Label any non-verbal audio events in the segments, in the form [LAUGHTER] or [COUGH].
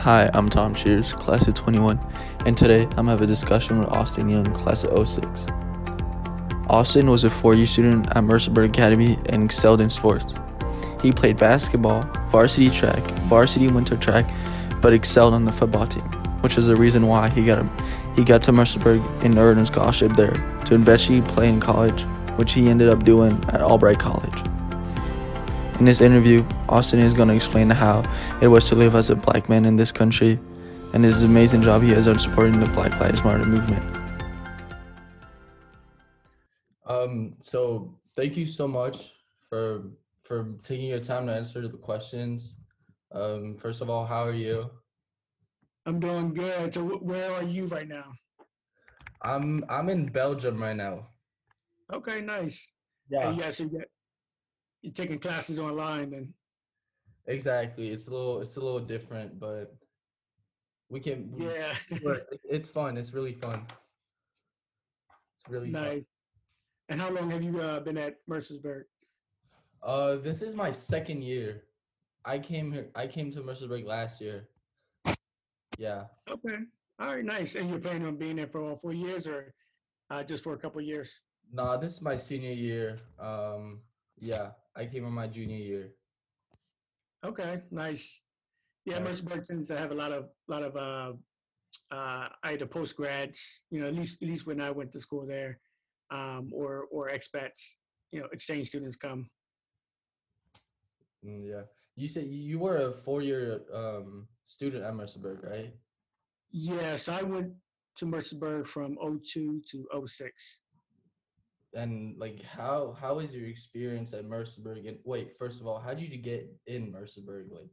Hi, I'm Tom Shears, class of 21, and today I'm having a discussion with Austin Young, class of 06. Austin was a four year student at Mercersburg Academy and excelled in sports. He played basketball, varsity track, varsity winter track, but excelled on the football team, which is the reason why he got a, he got to Mercersburg and earned a scholarship there to eventually play in college, which he ended up doing at Albright College. In this interview, Austin is going to explain how it was to live as a black man in this country and his amazing job he has on supporting the Black Lives Matter movement. Um, so thank you so much for for taking your time to answer the questions. Um, first of all, how are you? I'm doing good. So where are you right now? I'm I'm in Belgium right now. Okay, nice. Yeah. yeah, so you get you're taking classes online then exactly it's a little it's a little different but we can yeah. [LAUGHS] It's fun it's really fun. It's really nice. Fun. and how long have you uh, been at mercersburg? Uh this is my second year. I came here i came to mercersburg last year. Yeah. Okay. All right nice. And you're planning on being there for all four years or uh, just for a couple years? Nah this is my senior year. Um yeah I came in my junior year. Okay, nice. Yeah, yeah. Mercersburg tends to have a lot of lot of uh, uh, either post grads, you know, at least at least when I went to school there, um, or or expats, you know, exchange students come. Mm, yeah, you said you were a four year um, student at Mercersburg, right? Yes, I went to Mercersburg from 02 to 06 and like how how is your experience at Mercersburg? And wait, first of all, how did you get in Mercersburg? Like,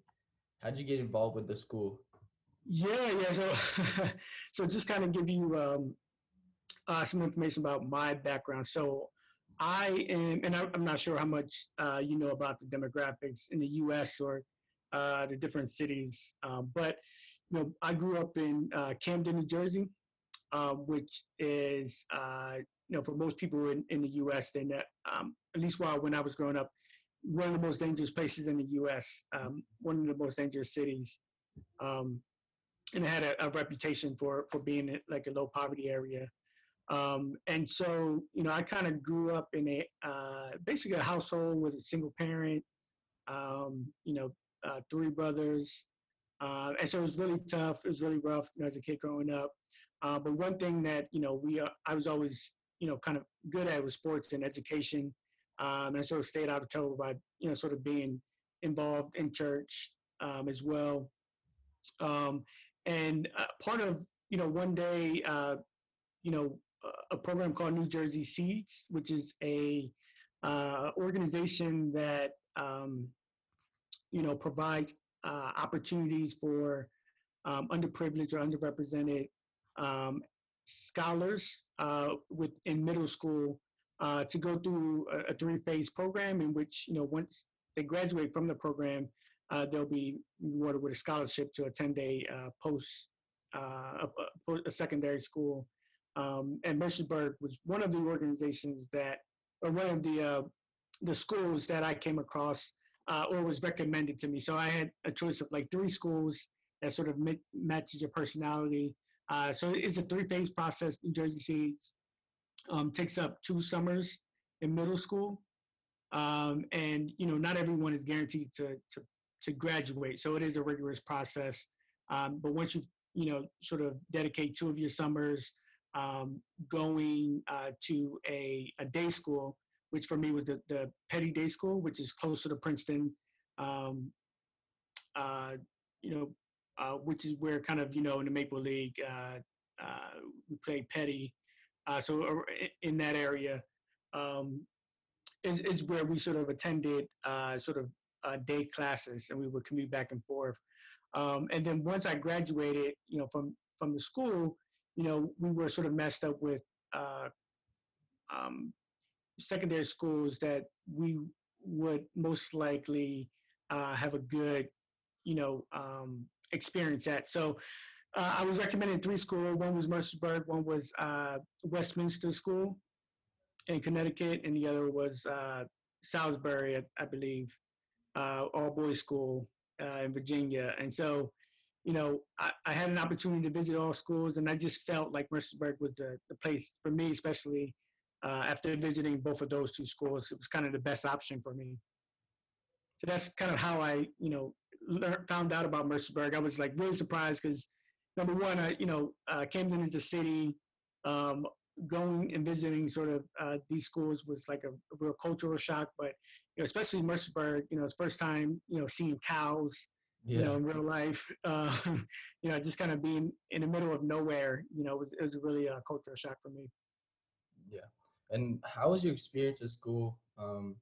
how did you get involved with the school? Yeah, yeah. So, [LAUGHS] so just kind of give you um, uh, some information about my background. So, I am, and I'm not sure how much uh, you know about the demographics in the U.S. or uh, the different cities, um, but you know, I grew up in uh, Camden, New Jersey, uh, which is uh, you know, for most people in, in the U.S., then um, at least while when I was growing up, one of the most dangerous places in the U.S., um, one of the most dangerous cities, um, and it had a, a, reputation for for being like a low poverty area. Um, and so, you know, I kind of grew up in a uh, basically a household with a single parent, um, you know, uh, three brothers, uh, and so it was really tough. It was really rough you know, as a kid growing up. Uh, but one thing that you know we uh, I was always you know, kind of good at with sports and education. Um, and I sort of stayed out of trouble by, you know, sort of being involved in church um, as well. Um, and uh, part of, you know, one day, uh, you know, a program called New Jersey Seeds, which is a uh, organization that, um, you know, provides uh, opportunities for um, underprivileged or underrepresented um, scholars uh, within middle school uh, to go through a, a three-phase program in which, you know, once they graduate from the program, uh, they'll be rewarded with a scholarship to attend a uh, post, uh, a, a, secondary school. Um, and Mercersburg was one of the organizations that, or one of the uh, the schools that I came across or was recommended to me. So I had a choice of like three schools that sort of matches your personality uh, so it's a three-phase process. New Jersey Seeds um, takes up two summers in middle school, um, and you know not everyone is guaranteed to to to graduate. So it is a rigorous process. Um, but once you you know sort of dedicate two of your summers um, going uh, to a, a day school, which for me was the, the Peddie Day School, which is closer to Princeton. Um, uh, you know, which is where kind of you know in the Maple League uh, uh, we play Peddie, uh, so in that area um, is is where we sort of attended uh, sort of uh, day classes and we would commute back and forth. Um, and then once I graduated, you know, from from the school, you know, we were sort of messed up with um, secondary schools that we would most likely have a good you know um, experience at. So uh, I was recommended three schools. One was Mercersburg, one was uh, Westminster School in Connecticut, and the other was uh, Salisbury, I, I believe, uh, all boys school uh, in Virginia. And so, you know, I, I, had an opportunity to visit all schools, and I just felt like Mercersburg was the, the place for me, especially uh, after visiting both of those two schools. It was kind of the best option for me. So that's kind of how I, you know, learned, found out about Mercersburg. I was like really surprised because number one, I, you know, uh, Camden is the city. Um, going and visiting sort of uh, these schools was like a, a, real cultural shock. But you know, especially Mercersburg, you know, it's first time you know seeing cows, yeah. you know, in real life. [LAUGHS] Uh, you know, just kind of being in the middle of nowhere. You know, it was, it was really a cultural shock for me. Yeah, and how was your experience at school? Um,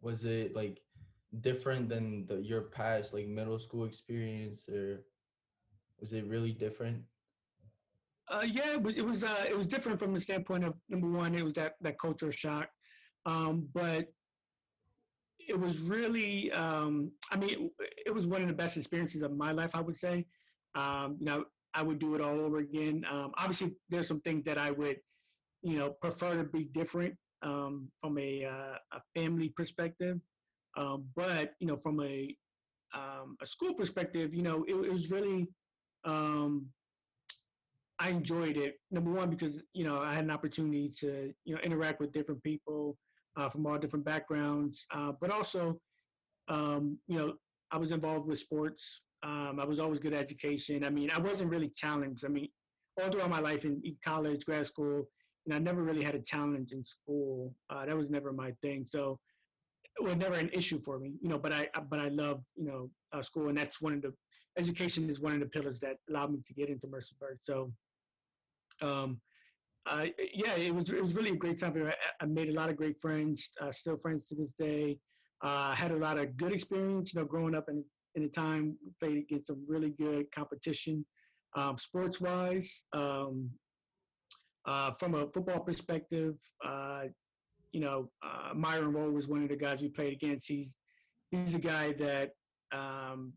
was it like different than the, your past like middle school experience, or was it really different? Uh, yeah, it was. It was. Uh, it was different from the standpoint of number one, it was that that culture shock, um, but it was really. Um, I mean, it, it, was one of the best experiences of my life. I would say. Um, you know, I would do it all over again. Um, obviously, there's some things that I would, you know, prefer to be different um, from a, uh, a family perspective, um, but you know, from a a school perspective, you know, it, it was really. Um, I enjoyed it. Number one, because you know I had an opportunity to you know interact with different people uh, from all different backgrounds, uh, but also um, you know I was involved with sports. Um, I was always good at education. I mean, I wasn't really challenged. I mean, all throughout my life in, in college, grad school, know, I never really had a challenge in school. Uh, that was never my thing. So was never an issue for me, you know. But I but I love you know uh, school, and that's one of the education is one of the pillars that allowed me to get into Mercersburg. So um, uh, yeah, it was it was really a great time. I, I made a lot of great friends, uh, still friends to this day. Uh, had a lot of good experience, you know, growing up in in a time played against some really good competition, um, sports wise. Um, uh, from a football perspective, uh, you know, uh, Myron Rolle was one of the guys we played against. He's he's a guy that um,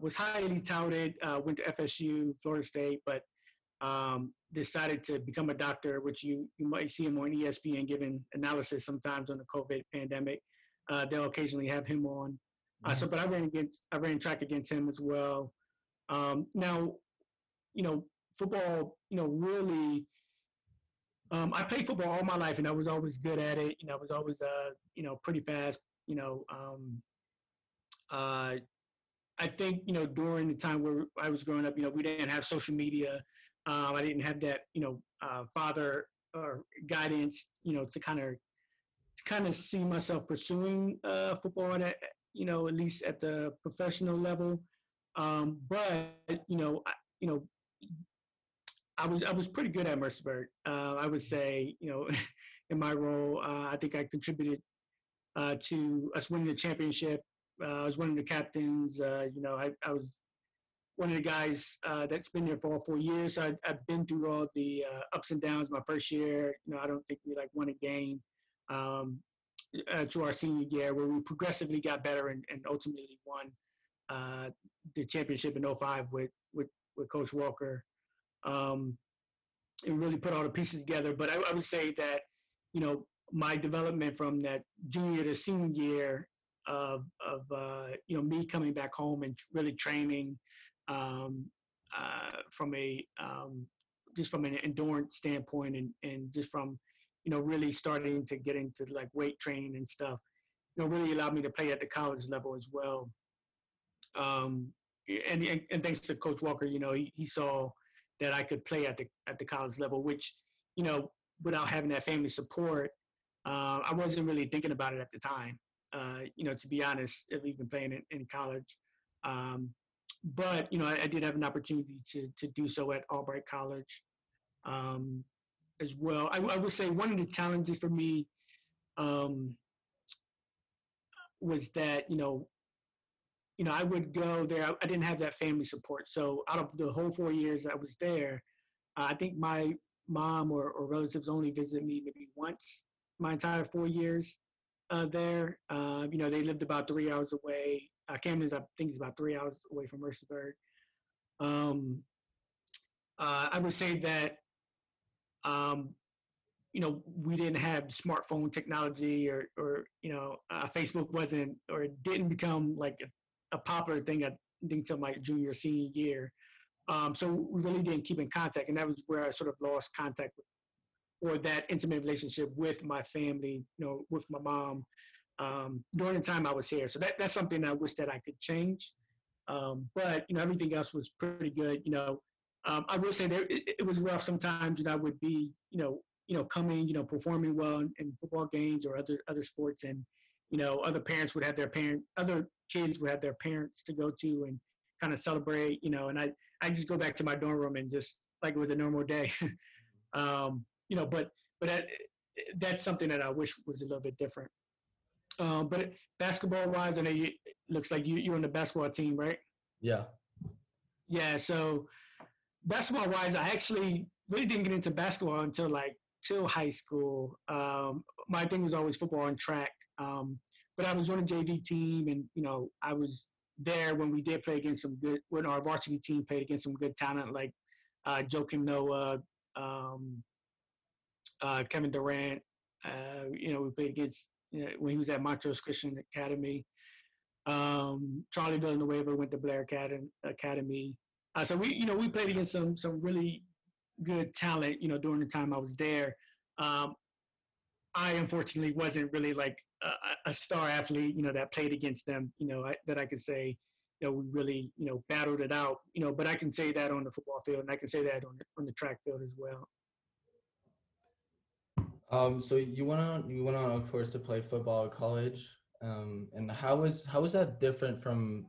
was highly touted, went to FSU, Florida State, but um, decided to become a doctor, which you, you might see him on ESPN giving analysis sometimes on the COVID pandemic. Uh, they'll occasionally have him on. Uh, so, but I ran against, I ran track against him as well. Um, now, you know, football, you know, really, um, I played football all my life and I was always good at it. You know, I was always, uh, you know, pretty fast, you know, um, uh, I think, you know, during the time where I was growing up, you know, we didn't have social media. Um, I didn't have that, you know, uh, father or guidance, you know, to kind of to kind of see myself pursuing uh, football at, you know, at least at the professional level. Um, but you know, I, you know, I was I was pretty good at Mercersburg. Uh, I would say, you know, [LAUGHS] in my role, uh, I think I contributed uh, to us winning the championship. Uh, I was one of the captains. Uh, you know, I, I was one of the guys uh, that's been there for all four years. I, have been through all the ups and downs. My first year, you know, I don't think we like won a game um, to our senior year, where we progressively got better and, and ultimately won the championship in 05 with with, with Coach Walker. Um, and really put all the pieces together. But I, I would say that, you know, my development from that junior to senior year of, of uh, you know me coming back home and really training um, uh, from a um, just from an endurance standpoint and, and just from you know really starting to get into like weight training and stuff you know really allowed me to play at the college level as well um, and, and, and thanks to coach walker you know he, he saw that i could play at the at the college level which you know without having that family support uh, i wasn't really thinking about it at the time uh, you know to be honest even playing in, in college um, but you know, I, I, did have an opportunity to to do so at Albright College um, as well. I, I, would say one of the challenges for me um, was that you know, you know, I would go there. I, didn't have that family support. So out of the whole four years I was there, uh, I think my mom or, or relatives only visited me maybe once my entire four years uh, there. Uh, you know, they lived about three hours away. Uh, Camden's, I think, is about three hours away from Mercersburg. Um, uh, I would say that, um, you know, we didn't have smartphone technology or, or you know, uh, Facebook wasn't or it didn't become like a, a popular thing at, until my junior senior year. Um, so we really didn't keep in contact, and that was where I sort of lost contact with, or that intimate relationship with my family, you know, with my mom um, during the time I was here. So that, that's something I wish that I could change. Um, but you know, everything else was pretty good. You know, um, I will say that it, it, was rough sometimes. And I would be, you know, you know, coming, you know, performing well in, in, football games or other other sports, and you know, other parents would have their parent, other kids would have their parents to go to and kind of celebrate. You know, and I I just go back to my dorm room and just like it was a normal day. [LAUGHS] um, you know, but but that, that's something that I wish was a little bit different. Um, but basketball wise, I know you looks like you you're on the basketball team, right? Yeah. Yeah. So basketball wise, I actually really didn't get into basketball until like till high school. Um, my thing was always football and track. Um, but I was on a JV team, and you know I was there when we did play against some good. When our varsity team played against some good talent like uh, Joakim Noah, um, uh, Kevin Durant. Uh, you know, we played against you know, when he was at Montrose Christian Academy. Um, Charlie Villanueva went to Blair Academy. Uh, so we, you know, we played against some some really good talent, you know, during the time I was there. Um, I unfortunately wasn't really like a, a, star athlete, you know, that played against them, you know, I, that I could say, you know, we really, you know, battled it out, you know, but I can say that on the football field and I can say that on the, on the track field as well. Um, so you went on, you went on, of course, to play football at college. Um, and how was how was that different from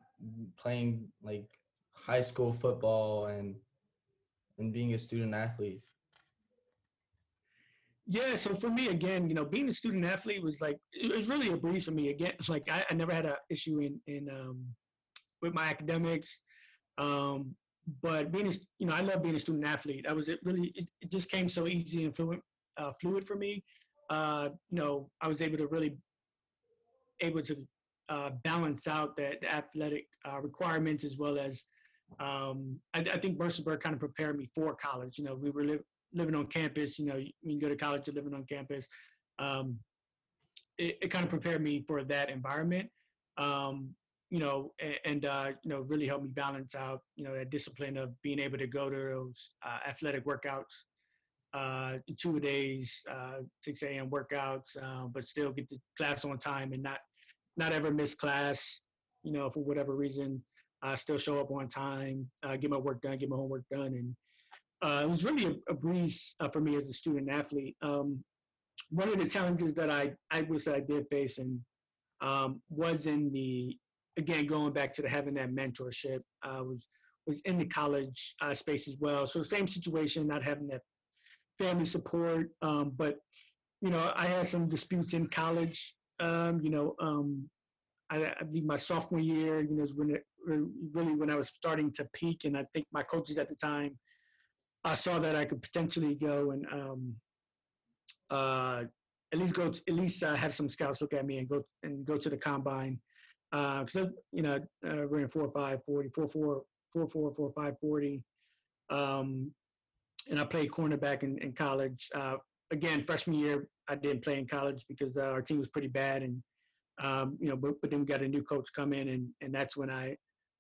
playing like high school football and and being a student athlete? Yeah, so for me again, you know, being a student athlete was like it was really a breeze for me. Again, like I, I never had an issue in in um, with my academics, um, but being a, you know I love being a student athlete. I was it really it, it just came so easy and fluid uh, fluid for me. Uh, you know, I was able to really able to uh, balance out the, the athletic uh, requirements as well as um, I, I, think Mercersburg kind of prepared me for college. You know, we were li- living on campus. You know, when you go to college, you're living on campus. Um, it, it, kind of prepared me for that environment. Um, you know, and, and uh, you know, really helped me balance out. You know, that discipline of being able to go to those uh, athletic workouts uh, two days, uh, 6 a.m. workouts, uh, but still get to class on time and not not ever miss class. You know, for whatever reason, I still show up on time, uh, get my work done, get my homework done, and uh, it was really a, a breeze uh, for me as a student athlete. Um, one of the challenges that I I was I did face and um, was in the again going back to the having that mentorship uh, was was in the college uh, space as well. So same situation, not having that family support. Um, but you know, I had some disputes in college. Um, you know, um, I, I believe my sophomore year, you know, is when it really when I was starting to peak, and I think my coaches at the time, I saw that I could potentially go and um, uh, at least go to, at least uh, have some scouts look at me and go and go to the combine because uh, you know uh, ran four five forty four four four four four five forty. Um, and I played cornerback in, in college. Uh, again, freshman year, I didn't play in college because uh, our team was pretty bad, and um, you know, but, but then we got a new coach come in, and and that's when I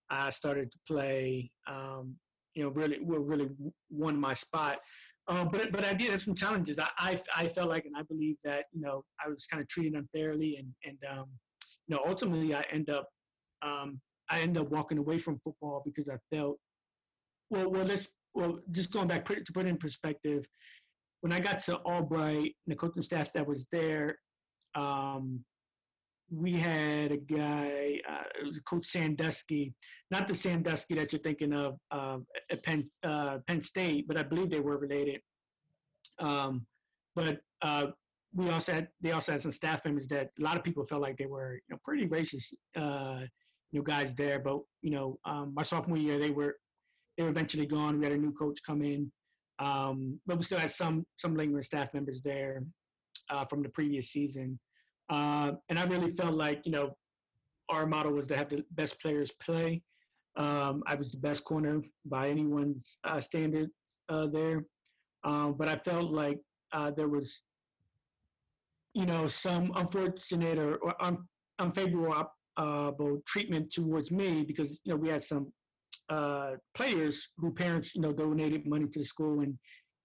I started to play. Um, you know, really, really won my spot. Um, but but I did have some challenges. I, I, I felt like, and I believe that you know I was kind of treated unfairly, and and um, you know ultimately I end up um, I end up walking away from football because I felt well well let's well, just going back to put in perspective, when I got to Albright, the coaching staff that was there, um, we had a guy, uh, it was Coach Sandusky, not the Sandusky that you're thinking of uh, at Penn, uh, Penn State, but I believe they were related. Um, but uh, we also had, they also had some staff members that a lot of people felt like they were you know, pretty racist, uh, you know, guys there. But you know, um, my sophomore year, they were they were eventually gone. We had a new coach come in, um, but we still had some some lingering staff members there uh, from the previous season. Uh, and I really felt like you know our model was to have the best players play. Um, I was the best corner by anyone's uh, standards uh, there, um, but I felt like uh, there was, you know, some unfortunate or, or un- unfavorable uh, treatment towards me because you know we had some uh, players who parents you know donated money to the school and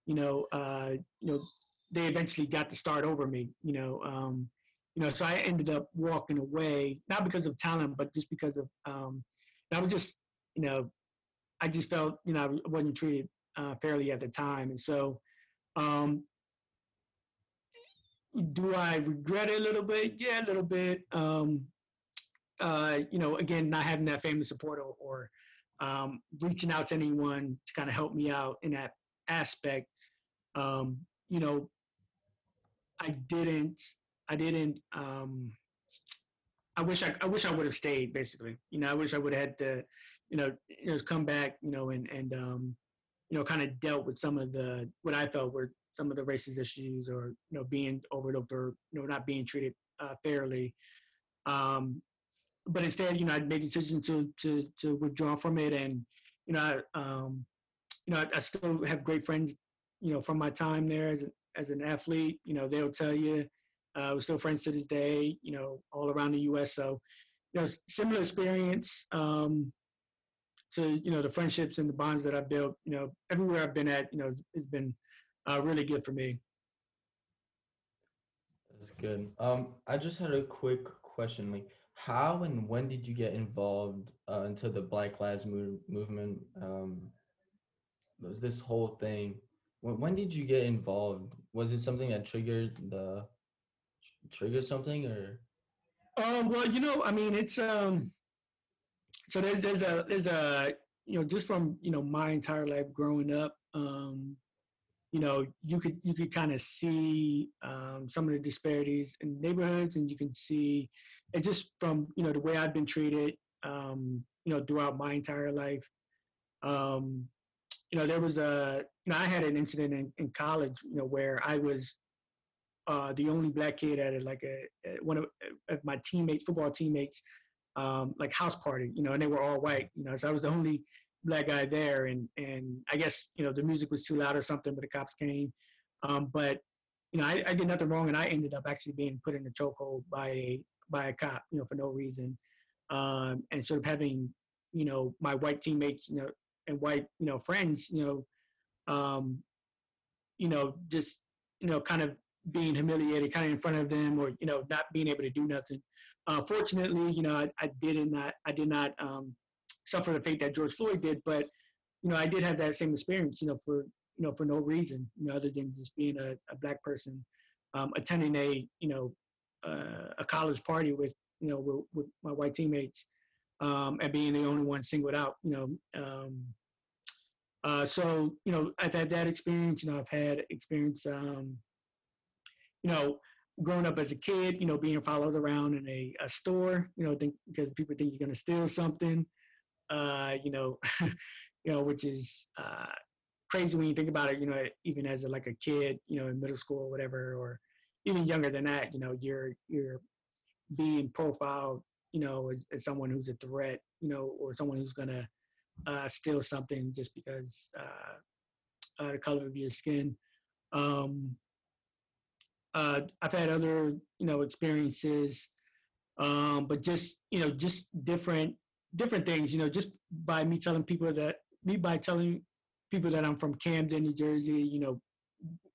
you know uh, you know they eventually got to start over me you know um, you know so I ended up walking away not because of talent but just because of um, I was just you know I just felt you know I wasn't treated uh, fairly at the time and so um, do I regret it a little bit? Yeah, a little bit. Um, uh, you know, again, not having that family support or, or um, reaching out to anyone to kind of help me out in that aspect. Um, you know, I didn't, I didn't, um, I wish I, I wish I would have stayed basically, you know, I wish I would have had to, you know, you know, come back, you know, and, and, um, you know, kind of dealt with some of the, what I felt were some of the racist issues or, you know, being overlooked or, you know, not being treated uh, fairly. Um, but instead, you know, I made the decision to to to withdraw from it, and you know, I, um, you know, I, I, still have great friends, you know, from my time there as as an athlete. You know, they'll tell you, uh, we're still friends to this day. You know, all around the U.S. So, you know, similar experience. Um, to you know the friendships and the bonds that I've built. You know, everywhere I've been at, you know, it's, it's been uh, really good for me. That's good. Um, I just had a quick question. Like, how and when did you get involved uh, into the Black Lives Move, movement? Um, was this whole thing? When, when did you get involved? Was it something that triggered the trigger something or? Um, well, you know, I mean, it's um, so there's there's a there's a you know just from you know my entire life growing up, um, you know, you could you could kind of see um, some of the disparities in neighborhoods, and you can see it just from you know the way I've been treated, um, you know, throughout my entire life. Um, you know, there was a you know I had an incident in, in college, you know, where I was uh, the only black kid at a, like a, one of, of my teammates, football teammates, um, like house party, you know, and they were all white, you know, so I was the only black guy there, and and I guess you know the music was too loud or something, but the cops came. Um, but you know, I, I, did nothing wrong, and I ended up actually being put in a chokehold by a by a cop, you know, for no reason, um, and sort of having you know my white teammates, you know, and white you know friends, you know, um, you know, just you know, kind of being humiliated, kind of in front of them, or you know, not being able to do nothing. Uh, fortunately, you know, I, I did not, I did not um, suffer the fate that George Floyd did. But you know, I did have that same experience. You know, for you know, for no reason, you know, other than just being a, a black person um, attending a you know uh, a college party with you know with, with my white teammates um, and being the only one singled out. You know. Um, uh, so you know, I've had that experience. You know, I've had experience. Um, you know, growing up as a kid, you know, being followed around in a, a store, you know, think, because people think you're going to steal something uh, you know, you know, which is uh, crazy when you think about it. You know, even as a, like a kid, you know, in middle school or whatever, or even younger than that, you know, you're you're being profiled, you know, as, as someone who's a threat, you know, or someone who's gonna uh, steal something just because uh, uh, the color of your skin. Um, uh, I've had other, you know, experiences, um, but just, you know, just different different things, you know, just by me telling people that me by telling people that I'm from Camden, New Jersey, you know,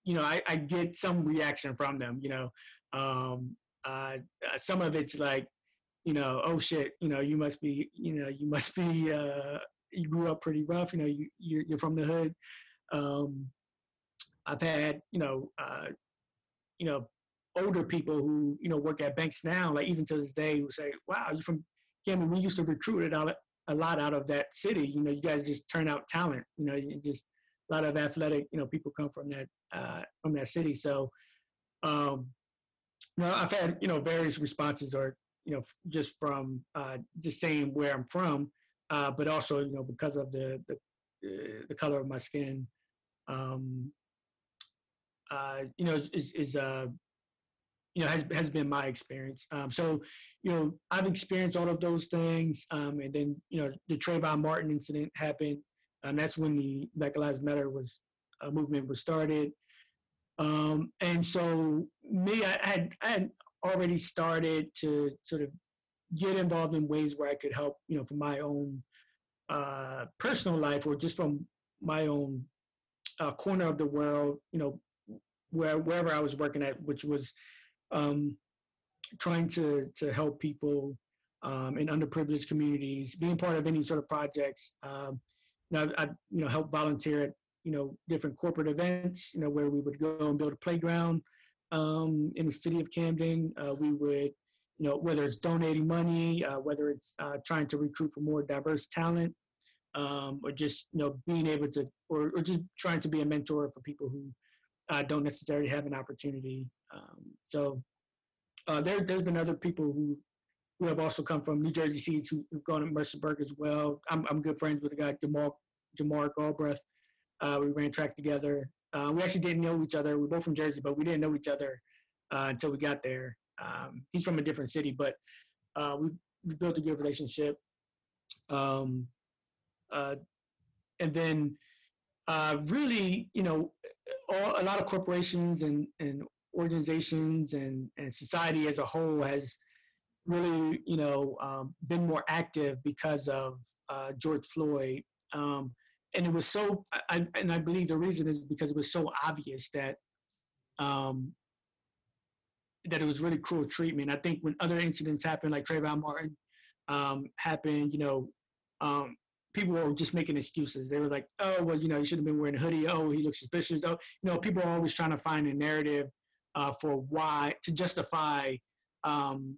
you know, I, I get some reaction from them, you know. Um, uh, some of it's like, you know, oh shit, you know, you must be, you know, you must be, uh, you grew up pretty rough, you know, you, you're, you're from the hood. Um, I've had, you know, uh, you know, older people who, you know, work at banks now, like even to this day, who say, wow, you're from, mean, we used to recruit it out a lot out of that city. You know, you guys just turn out talent. You know, you just a lot of athletic. You know, people come from that uh, from that city. So, um, you know, I've had you know various responses, or you know, just from uh, just saying where I'm from, uh, but also you know because of the the, uh, the color of my skin. Um, uh, you know, is, is, is uh, you know has has been my experience. Um, so you know I've experienced all of those things, um, and then you know the Trayvon Martin incident happened, and that's when the Black Lives Matter was a movement was started. Um, and so me, I had I had already started to sort of get involved in ways where I could help, you know, from my own uh, personal life or just from my own uh, corner of the world, you know, where wherever I was working at, which was um, trying to to help people um, in underprivileged communities, being part of any sort of projects. Um, you know, I, I you know help volunteer at you know different corporate events, you know, where we would go and build a playground um, in the city of Camden. Uh, we would you know, whether it's donating money, uh, whether it's uh, trying to recruit for more diverse talent, um, or just you know being able to, or, or just trying to be a mentor for people who uh, don't necessarily have an opportunity. Um, so uh, there, there's been other people who who have also come from New Jersey Seeds who, have gone to Mercersburg as well. I'm, I'm good friends with a guy, Jamal, Jamar Galbraith. Uh, we ran track together. Uh, we actually didn't know each other. We're both from Jersey, but we didn't know each other uh, until we got there. Um, he's from a different city, but uh, we've, we've, built a good relationship. Um, uh, and then uh, really, you know, all, a lot of corporations and, and organizations and, and society as a whole has really, you know, um, been more active because of uh, George Floyd. Um, and it was so, I, and I believe the reason is because it was so obvious that um, that it was really cruel treatment. I think when other incidents happened, like Trayvon Martin um, happened, you know, um, people were just making excuses. They were like, "Oh, well, you know, he should have been wearing a hoodie. Oh, he looks suspicious." Oh, you know, people are always trying to find a narrative uh, for why to justify, um,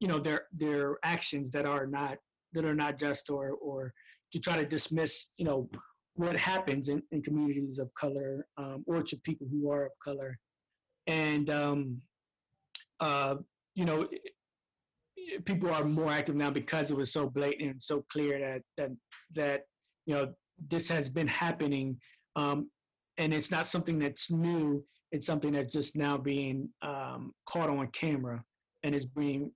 you know, their their actions that are not that are not just, or or to try to dismiss, you know, what happens in, in communities of color um, or to people who are of color. And um, uh, you know, people are more active now because it was so blatant and so clear that that that you know this has been happening, um, and it's not something that's new. It's something that's just now being um, caught on camera and is being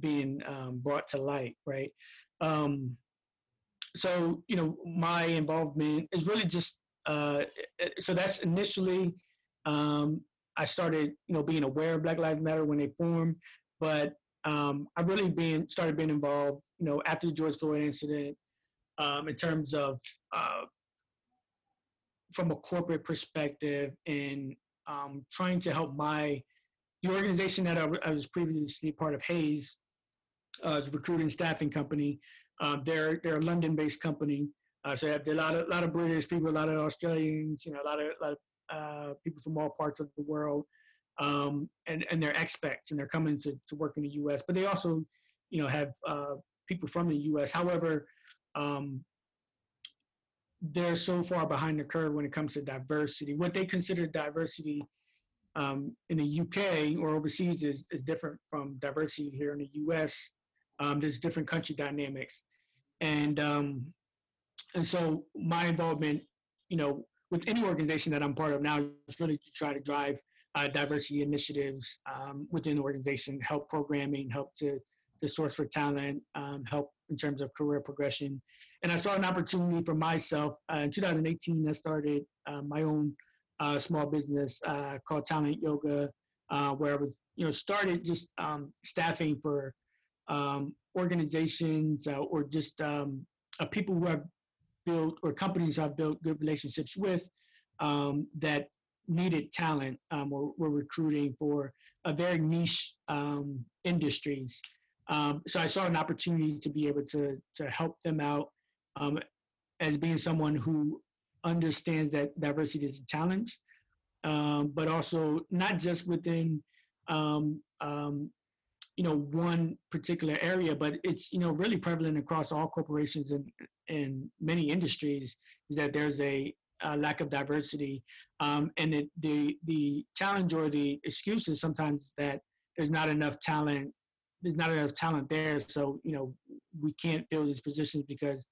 being um, brought to light, right? Um, so you know, my involvement is really just uh, so that's initially um, I started, you know, being aware of Black Lives Matter when they formed, but um, I really been started being involved, you know, after the George Floyd incident, um, in terms of uh, from a corporate perspective and um, trying to help my the organization that I, I was previously part of, Hays, uh, is a recruiting staffing company. Um, they're they're a London-based company, uh, so they have a lot of lot of British people, a lot of Australians, you know, a lot of a lot of uh, people from all parts of the world, um, and and they're expats and they're coming to, to work in the U.S. But they also, you know, have uh, people from the U.S. However, um, they're so far behind the curve when it comes to diversity. What they consider diversity um, in the UK or overseas is, is different from diversity here in the US. Um, there's different country dynamics. And, um, and so my involvement, you know, with any organization that I'm part of now is really to try to drive uh, diversity initiatives um, within the organization, help programming, help to, to source for talent, um, help in terms of career progression. And I saw an opportunity for myself. Uh, in 2018, I started uh, my own uh, small business uh, called Talent Yoga, uh, where I was, you know, started just um, staffing for um, organizations or just um, people who have built or companies I've built good relationships with um, that needed talent um, or were recruiting for a very niche um, industries. Um, so I saw an opportunity to be able to to help them out um, as being someone who understands that diversity is a challenge, um, but also not just within you know one particular area but it's you know really prevalent across all corporations and in many industries is that there's a, a lack of diversity um, and it, the the challenge or the excuse is sometimes that there's not enough talent there's not enough talent there so you know we can't fill these positions because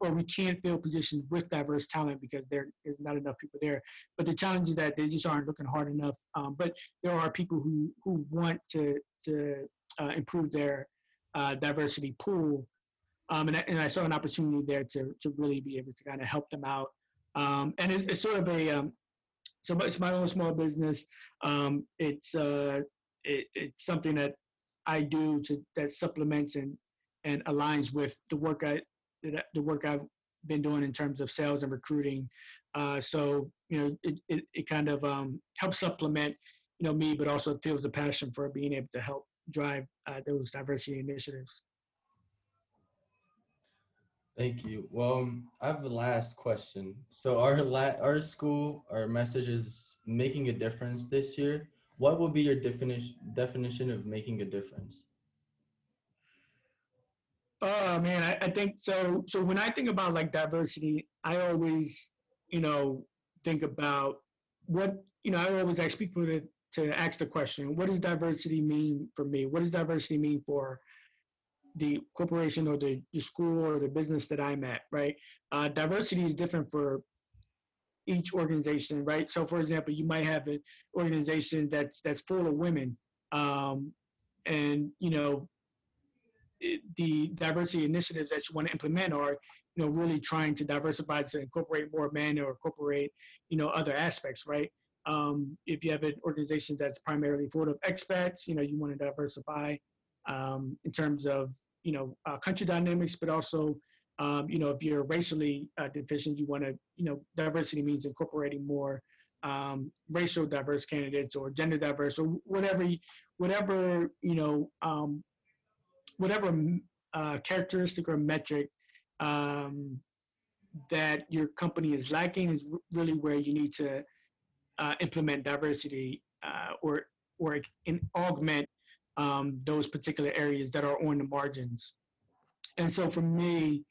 or we can't fill positions with diverse talent because there is not enough people there. But the challenge is that they just aren't looking hard enough. Um, but there are people who who want to to uh, improve their uh, diversity pool, um, and, I, and I saw an opportunity there to to really be able to kind of help them out. Um, and it's, it's, sort of a um, so it's my own small business. Um, it's uh, it, it's something that I do to that supplements and and aligns with the work I the work I've been doing in terms of sales and recruiting. Uh, so you know, it, it, it kind of um, helps supplement you know me, but also feels the passion for being able to help drive uh, those diversity initiatives. Thank you. Well, I have the last question. So our la- our school, our message is making a difference this year. What will be your definition definition of making a difference? Oh man, I, I think so. So when I think about like diversity, I always, you know, think about what you know. I always ask people to to ask the question: What does diversity mean for me? What does diversity mean for the corporation or the, the school or the business that I'm at, right? Uh, diversity is different for each organization, right? So, for example, you might have an organization that's that's full of women, um, and you know, the diversity initiatives that you want to implement are, you know, really trying to diversify to incorporate more men or incorporate, you know, other aspects, right? Um, if you have an organization that's primarily full of expats, you know, you want to diversify um, in terms of you know uh, country dynamics, but also um, you know if you're racially uh, deficient, you want to you know diversity means incorporating more um, racial diverse candidates or gender diverse or whatever whatever you know um, whatever uh, characteristic or metric um, that your company is lacking is really where you need to uh, implement diversity uh, or or in, augment um, those particular areas that are on the margins. And so for me,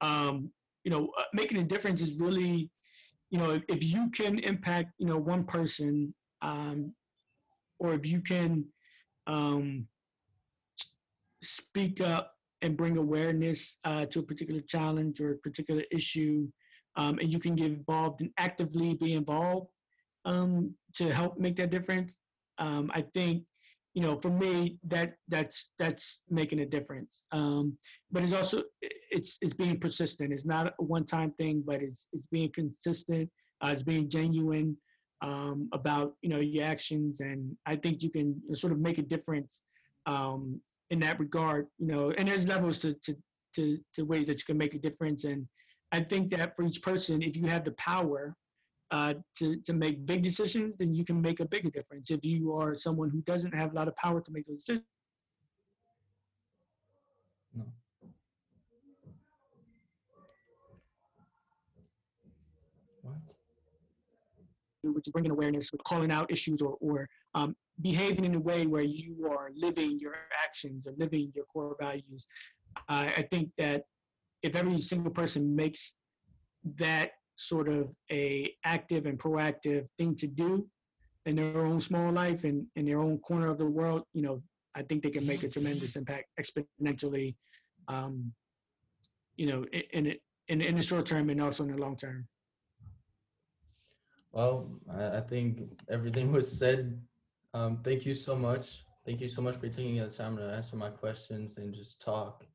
um, you know, uh, making a difference is really, you know, if, if you can impact, you know, one person, um, or if you can um, speak up and bring awareness uh, to a particular challenge or a particular issue, um, and you can get involved and actively be involved um, to help make that difference. I think you know, for me, that that's that's making a difference. Um, but it's also it's it's being persistent. It's not a one time thing, but it's it's being consistent. Uh, it's being genuine um, about you know your actions, and I think you can sort of make a difference um, in that regard. You know, and there's levels to, to to to ways that you can make a difference, and I think that for each person, if you have the power uh, to, to make big decisions, then you can make a bigger difference. If you are someone who doesn't have a lot of power to make those decisions, no. What? Which is bringing awareness with calling out issues or, or um, behaving in a way where you are living your actions or living your core values. I think that if every single person makes that sort of a active and proactive thing to do in their own small life and in their own corner of the world, you know, I think they can make a tremendous impact exponentially, um, you know, in, in, in, in the short term and also in the long term. Well, I think everything was said. Um, thank you so much. Thank you so much for taking the time to answer my questions and just talk.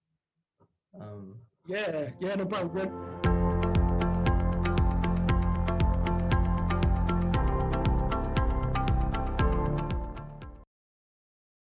Um, yeah, yeah, no problem.